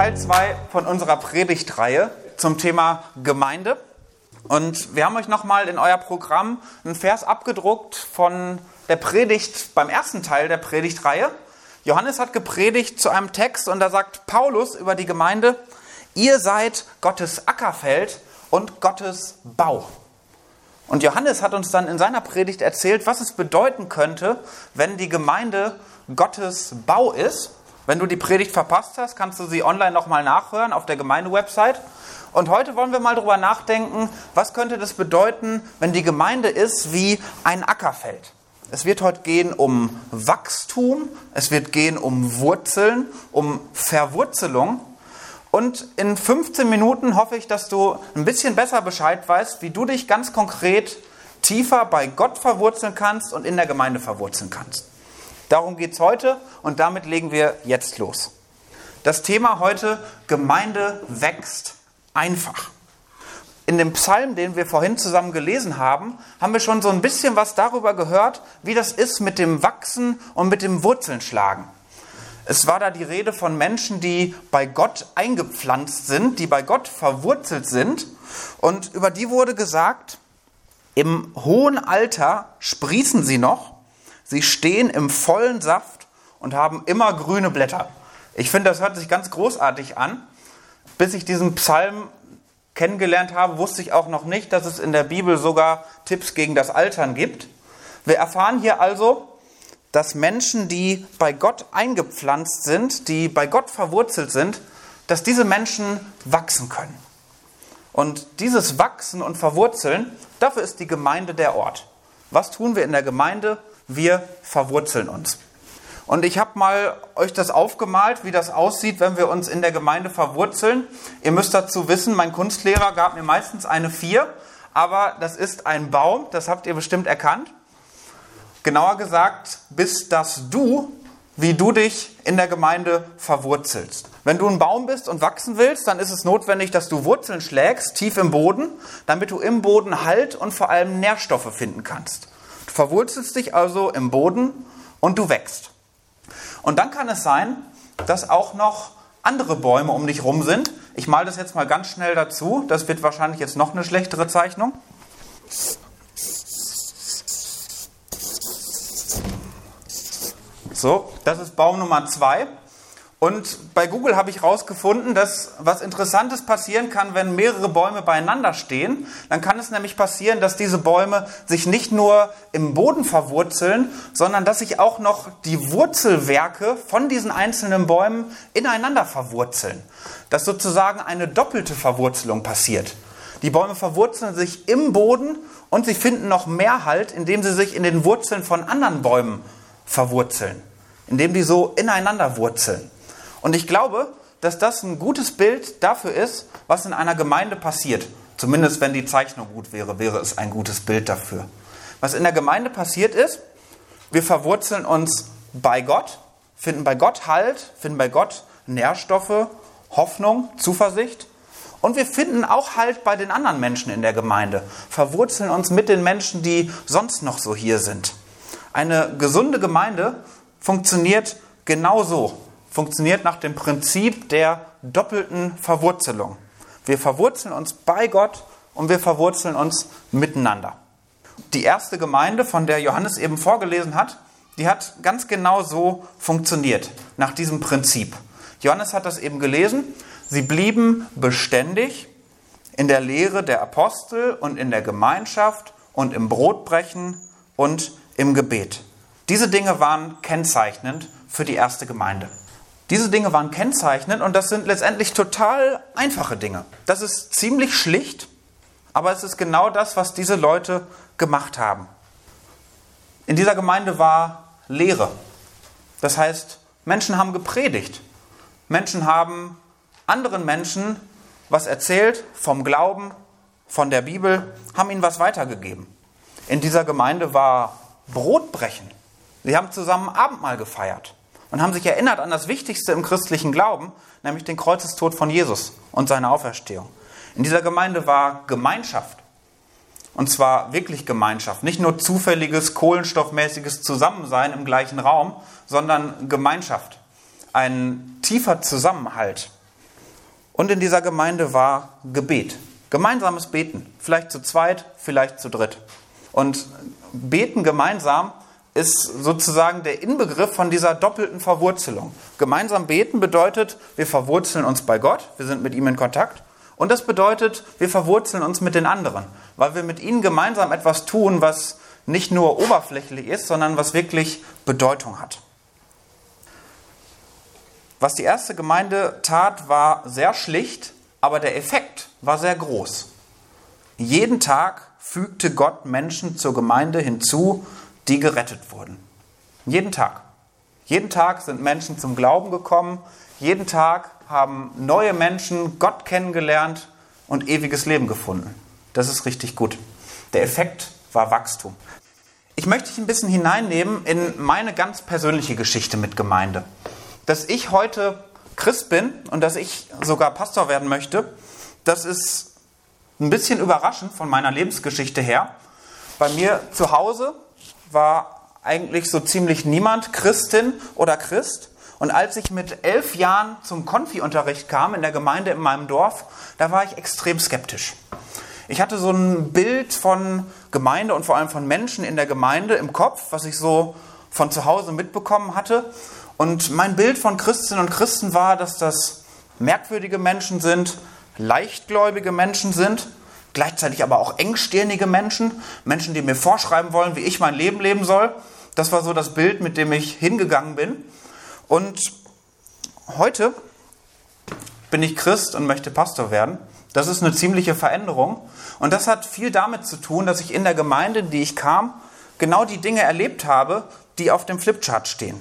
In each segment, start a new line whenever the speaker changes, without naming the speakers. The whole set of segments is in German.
Teil 2 von unserer Predigtreihe zum Thema Gemeinde. Und wir haben euch nochmal in euer Programm einen Vers abgedruckt von der Predigt beim ersten Teil der Predigtreihe. Johannes hat gepredigt zu einem Text und da sagt Paulus über die Gemeinde, ihr seid Gottes Ackerfeld und Gottes Bau. Und Johannes hat uns dann in seiner Predigt erzählt, was es bedeuten könnte, wenn die Gemeinde Gottes Bau ist. Wenn du die Predigt verpasst hast, kannst du sie online nochmal nachhören auf der Gemeindewebsite. Und heute wollen wir mal darüber nachdenken, was könnte das bedeuten, wenn die Gemeinde ist wie ein Ackerfeld. Es wird heute gehen um Wachstum, es wird gehen um Wurzeln, um Verwurzelung. Und in 15 Minuten hoffe ich, dass du ein bisschen besser Bescheid weißt, wie du dich ganz konkret tiefer bei Gott verwurzeln kannst und in der Gemeinde verwurzeln kannst. Darum geht es heute und damit legen wir jetzt los. Das Thema heute, Gemeinde wächst einfach. In dem Psalm, den wir vorhin zusammen gelesen haben, haben wir schon so ein bisschen was darüber gehört, wie das ist mit dem Wachsen und mit dem Wurzeln schlagen. Es war da die Rede von Menschen, die bei Gott eingepflanzt sind, die bei Gott verwurzelt sind. Und über die wurde gesagt, im hohen Alter sprießen sie noch, sie stehen im vollen Saft und haben immer grüne Blätter. Ich finde, das hört sich ganz großartig an. Bis ich diesen Psalm kennengelernt habe, wusste ich auch noch nicht, dass es in der Bibel sogar Tipps gegen das Altern gibt. Wir erfahren hier also, dass Menschen, die bei Gott eingepflanzt sind, die bei Gott verwurzelt sind, dass diese Menschen wachsen können. Und dieses Wachsen und Verwurzeln, dafür ist die Gemeinde der Ort. Was tun wir in der Gemeinde? Wir verwurzeln uns. Und ich habe mal euch das aufgemalt, wie das aussieht, wenn wir uns in der Gemeinde verwurzeln. Ihr müsst dazu wissen, mein Kunstlehrer gab mir meistens eine 4, aber das ist ein Baum, das habt ihr bestimmt erkannt. Genauer gesagt, bis das Du, wie du dich in der Gemeinde verwurzelst. Wenn du ein Baum bist und wachsen willst, dann ist es notwendig, dass du Wurzeln schlägst, tief im Boden, damit du im Boden Halt und vor allem Nährstoffe finden kannst. Verwurzelst dich also im Boden und du wächst. Und dann kann es sein, dass auch noch andere Bäume um dich rum sind. Ich male das jetzt mal ganz schnell dazu. Das wird wahrscheinlich jetzt noch eine schlechtere Zeichnung. So, das ist Baum Nummer zwei. Und bei Google habe ich herausgefunden, dass was Interessantes passieren kann, wenn mehrere Bäume beieinander stehen. Dann kann es nämlich passieren, dass diese Bäume sich nicht nur im Boden verwurzeln, sondern dass sich auch noch die Wurzelwerke von diesen einzelnen Bäumen ineinander verwurzeln. Dass sozusagen eine doppelte Verwurzelung passiert. Die Bäume verwurzeln sich im Boden und sie finden noch mehr Halt, indem sie sich in den Wurzeln von anderen Bäumen verwurzeln. Indem die so ineinander wurzeln. Und ich glaube, dass das ein gutes Bild dafür ist, was in einer Gemeinde passiert. Zumindest wenn die Zeichnung gut wäre, wäre es ein gutes Bild dafür. Was in der Gemeinde passiert ist, wir verwurzeln uns bei Gott, finden bei Gott Halt, finden bei Gott Nährstoffe, Hoffnung, Zuversicht. Und wir finden auch Halt bei den anderen Menschen in der Gemeinde, verwurzeln uns mit den Menschen, die sonst noch so hier sind. Eine gesunde Gemeinde funktioniert genau so funktioniert nach dem Prinzip der doppelten Verwurzelung. Wir verwurzeln uns bei Gott und wir verwurzeln uns miteinander. Die erste Gemeinde, von der Johannes eben vorgelesen hat, die hat ganz genau so funktioniert, nach diesem Prinzip. Johannes hat das eben gelesen. Sie blieben beständig in der Lehre der Apostel und in der Gemeinschaft und im Brotbrechen und im Gebet. Diese Dinge waren kennzeichnend für die erste Gemeinde. Diese Dinge waren kennzeichnend und das sind letztendlich total einfache Dinge. Das ist ziemlich schlicht, aber es ist genau das, was diese Leute gemacht haben. In dieser Gemeinde war Lehre. Das heißt, Menschen haben gepredigt. Menschen haben anderen Menschen was erzählt vom Glauben, von der Bibel, haben ihnen was weitergegeben. In dieser Gemeinde war Brotbrechen. Sie haben zusammen Abendmahl gefeiert und haben sich erinnert an das Wichtigste im christlichen Glauben, nämlich den Kreuzestod von Jesus und seine Auferstehung. In dieser Gemeinde war Gemeinschaft. Und zwar wirklich Gemeinschaft. Nicht nur zufälliges, kohlenstoffmäßiges Zusammensein im gleichen Raum, sondern Gemeinschaft. Ein tiefer Zusammenhalt. Und in dieser Gemeinde war Gebet. Gemeinsames Beten. Vielleicht zu zweit, vielleicht zu dritt. Und beten gemeinsam ist sozusagen der Inbegriff von dieser doppelten Verwurzelung. Gemeinsam beten bedeutet, wir verwurzeln uns bei Gott, wir sind mit ihm in Kontakt. Und das bedeutet, wir verwurzeln uns mit den anderen, weil wir mit ihnen gemeinsam etwas tun, was nicht nur oberflächlich ist, sondern was wirklich Bedeutung hat. Was die erste Gemeinde tat, war sehr schlicht, aber der Effekt war sehr groß. Jeden Tag fügte Gott Menschen zur Gemeinde hinzu, die gerettet wurden. Jeden Tag. Jeden Tag sind Menschen zum Glauben gekommen. Jeden Tag haben neue Menschen Gott kennengelernt und ewiges Leben gefunden. Das ist richtig gut. Der Effekt war Wachstum. Ich möchte dich ein bisschen hineinnehmen in meine ganz persönliche Geschichte mit Gemeinde. Dass ich heute Christ bin und dass ich sogar Pastor werden möchte, das ist ein bisschen überraschend von meiner Lebensgeschichte her. Bei mir zu Hause war eigentlich so ziemlich niemand Christin oder Christ. Und als ich mit elf Jahren zum Konfi-Unterricht kam in der Gemeinde in meinem Dorf, da war ich extrem skeptisch. Ich hatte so ein Bild von Gemeinde und vor allem von Menschen in der Gemeinde im Kopf, was ich so von zu Hause mitbekommen hatte. Und mein Bild von Christinnen und Christen war, dass das merkwürdige Menschen sind, leichtgläubige Menschen sind, gleichzeitig aber auch engstirnige Menschen, Menschen, die mir vorschreiben wollen, wie ich mein Leben leben soll. Das war so das Bild, mit dem ich hingegangen bin. Und heute bin ich Christ und möchte Pastor werden. Das ist eine ziemliche Veränderung. Und das hat viel damit zu tun, dass ich in der Gemeinde, in die ich kam, genau die Dinge erlebt habe, die auf dem Flipchart stehen.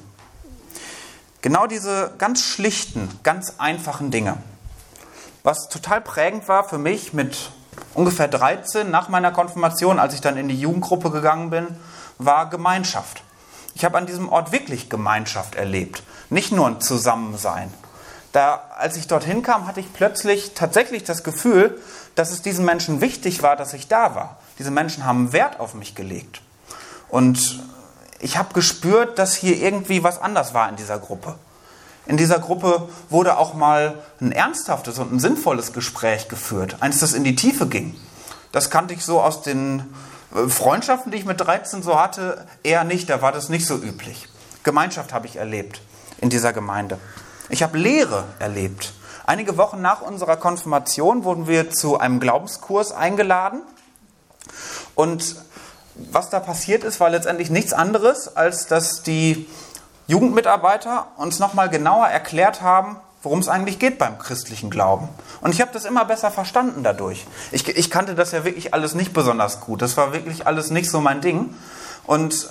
Genau diese ganz schlichten, ganz einfachen Dinge. Was total prägend war für mich mit ungefähr 13 nach meiner Konfirmation, als ich dann in die Jugendgruppe gegangen bin, war Gemeinschaft. Ich habe an diesem Ort wirklich Gemeinschaft erlebt, nicht nur ein Zusammensein. Da, als ich dorthin kam, hatte ich plötzlich tatsächlich das Gefühl, dass es diesen Menschen wichtig war, dass ich da war. Diese Menschen haben Wert auf mich gelegt. Und ich habe gespürt, dass hier irgendwie was anders war in dieser Gruppe. In dieser Gruppe wurde auch mal ein ernsthaftes und ein sinnvolles Gespräch geführt, eins, das in die Tiefe ging. Das kannte ich so aus den äh, Freundschaften, die ich mit 13 so hatte, eher nicht. Da war das nicht so üblich. Gemeinschaft habe ich erlebt in dieser Gemeinde. Ich habe Lehre erlebt. Einige Wochen nach unserer Konfirmation wurden wir zu einem Glaubenskurs eingeladen. Und was da passiert ist, war letztendlich nichts anderes, als dass die Jugendmitarbeiter uns nochmal genauer erklärt haben, worum es eigentlich geht beim christlichen Glauben. Und ich habe das immer besser verstanden dadurch. Ich, ich, kannte das ja wirklich alles nicht besonders gut. Das war wirklich alles nicht so mein Ding. Und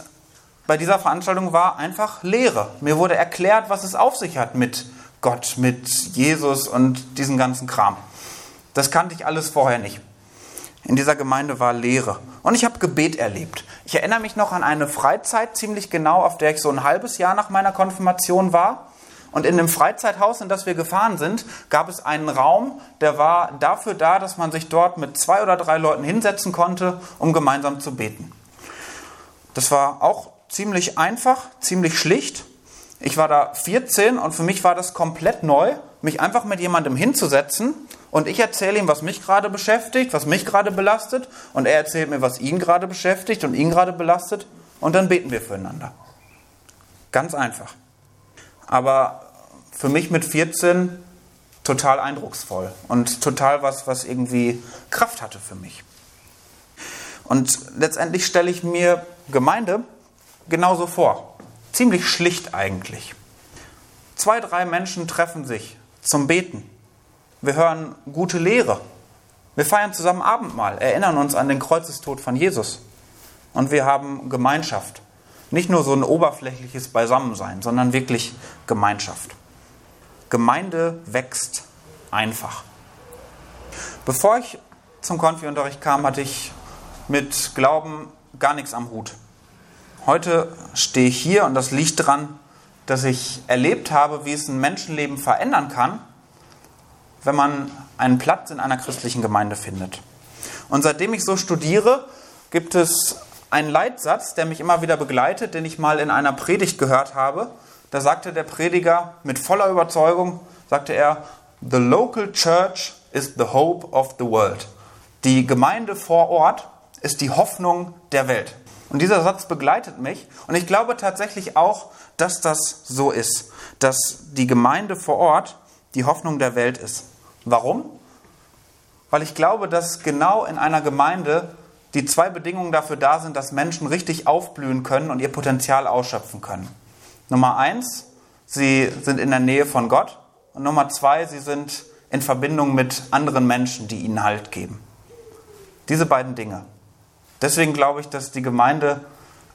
bei dieser Veranstaltung war einfach Lehre. Mir wurde erklärt, was es auf sich hat mit Gott, mit Jesus und diesem ganzen Kram. Das kannte ich alles vorher nicht. In dieser Gemeinde war Lehre. Und ich habe Gebet erlebt. Ich erinnere mich noch an eine Freizeit ziemlich genau, auf der ich so ein halbes Jahr nach meiner Konfirmation war. Und in dem Freizeithaus, in das wir gefahren sind, gab es einen Raum, der war dafür da, dass man sich dort mit zwei oder drei Leuten hinsetzen konnte, um gemeinsam zu beten. Das war auch ziemlich einfach, ziemlich schlicht. Ich war da 14 und für mich war das komplett neu, mich einfach mit jemandem hinzusetzen und ich erzähle ihm, was mich gerade beschäftigt, was mich gerade belastet und er erzählt mir, was ihn gerade beschäftigt und ihn gerade belastet und dann beten wir füreinander. Ganz einfach. Aber für mich mit 14 total eindrucksvoll und total was, was irgendwie Kraft hatte für mich. Und letztendlich stelle ich mir Gemeinde genauso vor. Ziemlich schlicht eigentlich. Zwei, drei Menschen treffen sich zum Beten wir hören gute Lehre. Wir feiern zusammen Abendmahl, erinnern uns an den Kreuzestod von Jesus. Und wir haben Gemeinschaft. Nicht nur so ein oberflächliches Beisammensein, sondern wirklich Gemeinschaft. Gemeinde wächst einfach. Bevor ich zum Konfi-Unterricht kam, hatte ich mit Glauben gar nichts am Hut. Heute stehe ich hier und das liegt daran, dass ich erlebt habe, wie es ein Menschenleben verändern kann, wenn man einen Platz in einer christlichen Gemeinde findet. Und seitdem ich so studiere, gibt es einen Leitsatz, der mich immer wieder begleitet, den ich mal in einer Predigt gehört habe. Da sagte der Prediger mit voller Überzeugung, sagte er, The local church is the hope of the world. Die Gemeinde vor Ort ist die Hoffnung der Welt. Und dieser Satz begleitet mich. Und ich glaube tatsächlich auch, dass das so ist, dass die Gemeinde vor Ort die Hoffnung der Welt ist. Warum? Weil ich glaube, dass genau in einer Gemeinde die zwei Bedingungen dafür da sind, dass Menschen richtig aufblühen können und ihr Potenzial ausschöpfen können. Nummer eins, sie sind in der Nähe von Gott. Und Nummer zwei, sie sind in Verbindung mit anderen Menschen, die ihnen Halt geben. Diese beiden Dinge. Deswegen glaube ich, dass die Gemeinde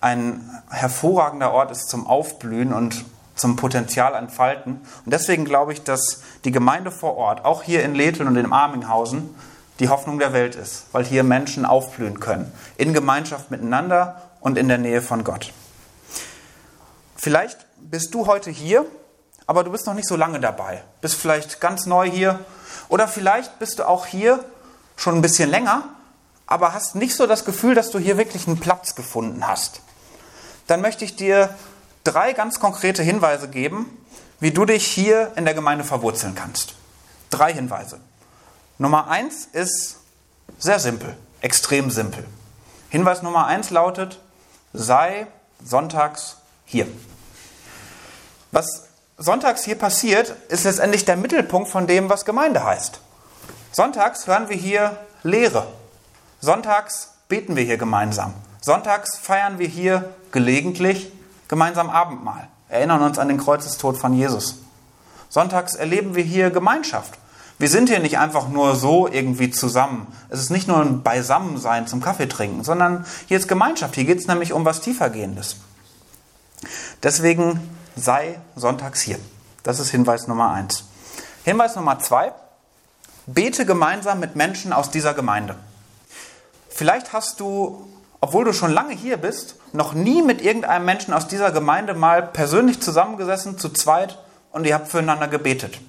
ein hervorragender Ort ist zum Aufblühen und zum Potenzial entfalten. Und deswegen glaube ich, dass die Gemeinde vor Ort, auch hier in Letheln und in Arminghausen, die Hoffnung der Welt ist, weil hier Menschen aufblühen können, in Gemeinschaft miteinander und in der Nähe von Gott. Vielleicht bist du heute hier, aber du bist noch nicht so lange dabei, bist vielleicht ganz neu hier oder vielleicht bist du auch hier schon ein bisschen länger aber hast nicht so das Gefühl, dass du hier wirklich einen Platz gefunden hast, dann möchte ich dir drei ganz konkrete Hinweise geben, wie du dich hier in der Gemeinde verwurzeln kannst. Drei Hinweise. Nummer eins ist sehr simpel, extrem simpel. Hinweis Nummer eins lautet, sei sonntags hier. Was sonntags hier passiert, ist letztendlich der Mittelpunkt von dem, was Gemeinde heißt. Sonntags hören wir hier Lehre, Sonntags beten wir hier gemeinsam. Sonntags feiern wir hier gelegentlich gemeinsam Abendmahl, erinnern uns an den Kreuzestod von Jesus. Sonntags erleben wir hier Gemeinschaft. Wir sind hier nicht einfach nur so irgendwie zusammen. Es ist nicht nur ein Beisammensein zum Kaffee trinken, sondern hier ist Gemeinschaft. Hier geht es nämlich um was tiefergehendes. Deswegen sei sonntags hier. Das ist Hinweis Nummer eins. Hinweis Nummer zwei. Bete gemeinsam mit Menschen aus dieser Gemeinde. Vielleicht hast du, obwohl du schon lange hier bist, noch nie mit irgendeinem Menschen aus dieser Gemeinde mal persönlich zusammengesessen, zu zweit, und ihr habt füreinander gebetet.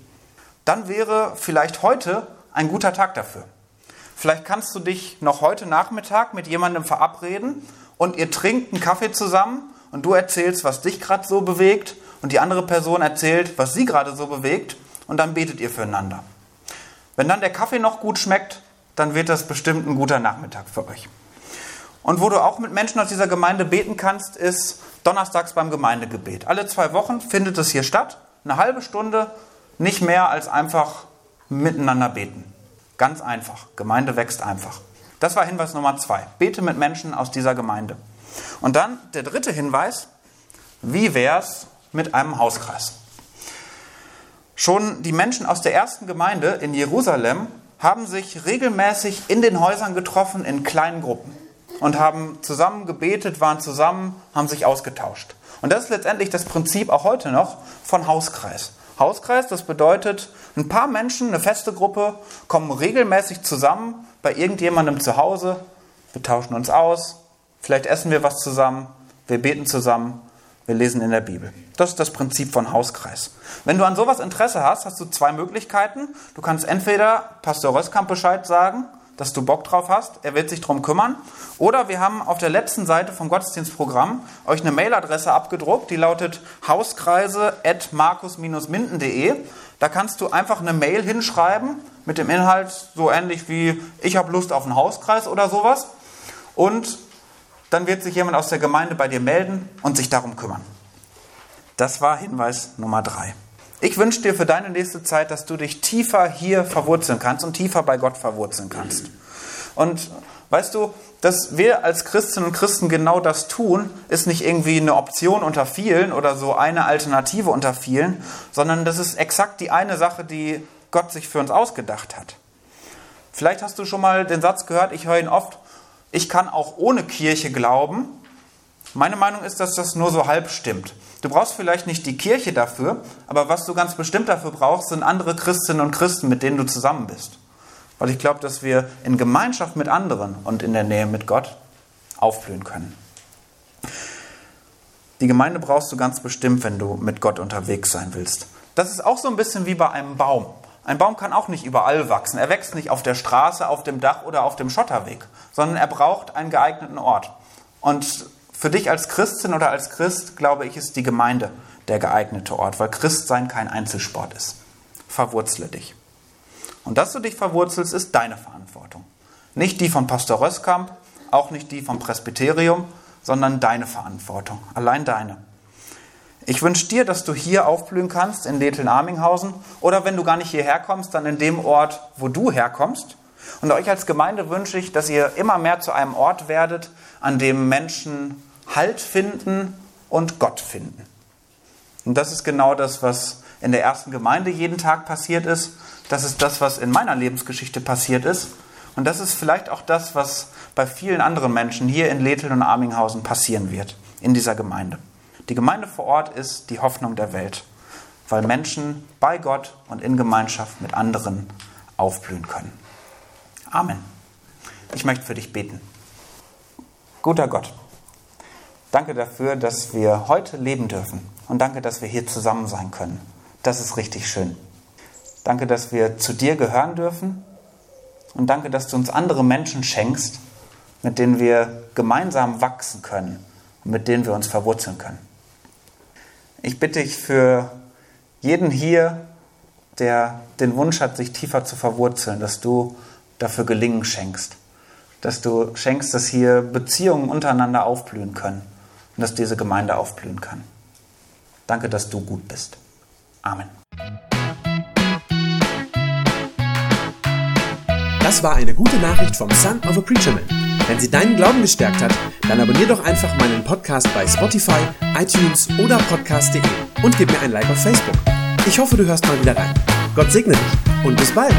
Dann wäre vielleicht heute ein guter Tag dafür. Vielleicht kannst du dich noch heute Nachmittag mit jemandem verabreden und ihr trinkt einen Kaffee zusammen und du erzählst, was dich gerade so bewegt und die andere Person erzählt, was sie gerade so bewegt und dann betet ihr füreinander. Wenn dann der Kaffee noch gut schmeckt, dann wird das bestimmt ein guter Nachmittag für euch. Und wo du auch mit Menschen aus dieser Gemeinde beten kannst, ist donnerstags beim Gemeindegebet. Alle zwei Wochen findet es hier statt. Eine halbe Stunde, nicht mehr als einfach miteinander beten. Ganz einfach. Gemeinde wächst einfach. Das war Hinweis Nummer zwei. Bete mit Menschen aus dieser Gemeinde. Und dann der dritte Hinweis. Wie wär's mit einem Hauskreis? Schon die Menschen aus der ersten Gemeinde in Jerusalem haben sich regelmäßig in den Häusern getroffen in kleinen Gruppen und haben zusammen gebetet, waren zusammen, haben sich ausgetauscht. Und das ist letztendlich das Prinzip auch heute noch von Hauskreis. Hauskreis, das bedeutet, ein paar Menschen, eine feste Gruppe, kommen regelmäßig zusammen bei irgendjemandem zu Hause. Wir tauschen uns aus, vielleicht essen wir was zusammen, wir beten zusammen wir lesen in der Bibel. Das ist das Prinzip von Hauskreis. Wenn du an sowas Interesse hast, hast du zwei Möglichkeiten. Du kannst entweder Pastor Röskamp Bescheid sagen, dass du Bock drauf hast, er wird sich darum kümmern. Oder wir haben auf der letzten Seite vom Gottesdienstprogramm euch eine Mailadresse abgedruckt, die lautet hauskreise.markus-minden.de. Da kannst du einfach eine Mail hinschreiben mit dem Inhalt so ähnlich wie ich habe Lust auf einen Hauskreis oder sowas. Und dann wird sich jemand aus der Gemeinde bei dir melden und sich darum kümmern. Das war Hinweis Nummer drei. Ich wünsche dir für deine nächste Zeit, dass du dich tiefer hier verwurzeln kannst und tiefer bei Gott verwurzeln kannst. Und weißt du, dass wir als Christinnen und Christen genau das tun, ist nicht irgendwie eine Option unter vielen oder so eine Alternative unter vielen, sondern das ist exakt die eine Sache, die Gott sich für uns ausgedacht hat. Vielleicht hast du schon mal den Satz gehört, ich höre ihn oft, ich kann auch ohne Kirche glauben. Meine Meinung ist, dass das nur so halb stimmt. Du brauchst vielleicht nicht die Kirche dafür, aber was du ganz bestimmt dafür brauchst, sind andere Christinnen und Christen, mit denen du zusammen bist. Weil ich glaube, dass wir in Gemeinschaft mit anderen und in der Nähe mit Gott aufblühen können. Die Gemeinde brauchst du ganz bestimmt, wenn du mit Gott unterwegs sein willst. Das ist auch so ein bisschen wie bei einem Baum. Ein Baum kann auch nicht überall wachsen. Er wächst nicht auf der Straße, auf dem Dach oder auf dem Schotterweg, sondern er braucht einen geeigneten Ort. Und für dich als Christin oder als Christ, glaube ich, ist die Gemeinde der geeignete Ort, weil Christsein kein Einzelsport ist. Verwurzle dich. Und dass du dich verwurzelst, ist deine Verantwortung. Nicht die von Pastor Röskamp, auch nicht die vom Presbyterium, sondern deine Verantwortung. Allein deine. Ich wünsche dir, dass du hier aufblühen kannst, in Letheln-Arminghausen, oder wenn du gar nicht hierher kommst, dann in dem Ort, wo du herkommst. Und euch als Gemeinde wünsche ich, dass ihr immer mehr zu einem Ort werdet, an dem Menschen Halt finden und Gott finden. Und das ist genau das, was in der ersten Gemeinde jeden Tag passiert ist. Das ist das, was in meiner Lebensgeschichte passiert ist. Und das ist vielleicht auch das, was bei vielen anderen Menschen hier in Letheln und Arminghausen passieren wird, in dieser Gemeinde. Die Gemeinde vor Ort ist die Hoffnung der Welt, weil Menschen bei Gott und in Gemeinschaft mit anderen aufblühen können. Amen. Ich möchte für dich beten. Guter Gott, danke dafür, dass wir heute leben dürfen und danke, dass wir hier zusammen sein können. Das ist richtig schön. Danke, dass wir zu dir gehören dürfen und danke, dass du uns andere Menschen schenkst, mit denen wir gemeinsam wachsen können und mit denen wir uns verwurzeln können. Ich bitte dich für jeden hier, der den Wunsch hat, sich tiefer zu verwurzeln, dass du dafür Gelingen schenkst. Dass du schenkst, dass hier Beziehungen untereinander aufblühen können und dass diese Gemeinde aufblühen kann. Danke, dass du gut bist. Amen.
Das war eine gute Nachricht vom Son of a Preacher Man. Wenn sie deinen Glauben gestärkt hat, dann abonnier doch einfach meinen Podcast bei Spotify, iTunes oder podcast.de und gib mir ein Like auf Facebook. Ich hoffe, du hörst mal wieder rein. Gott segne dich und bis bald.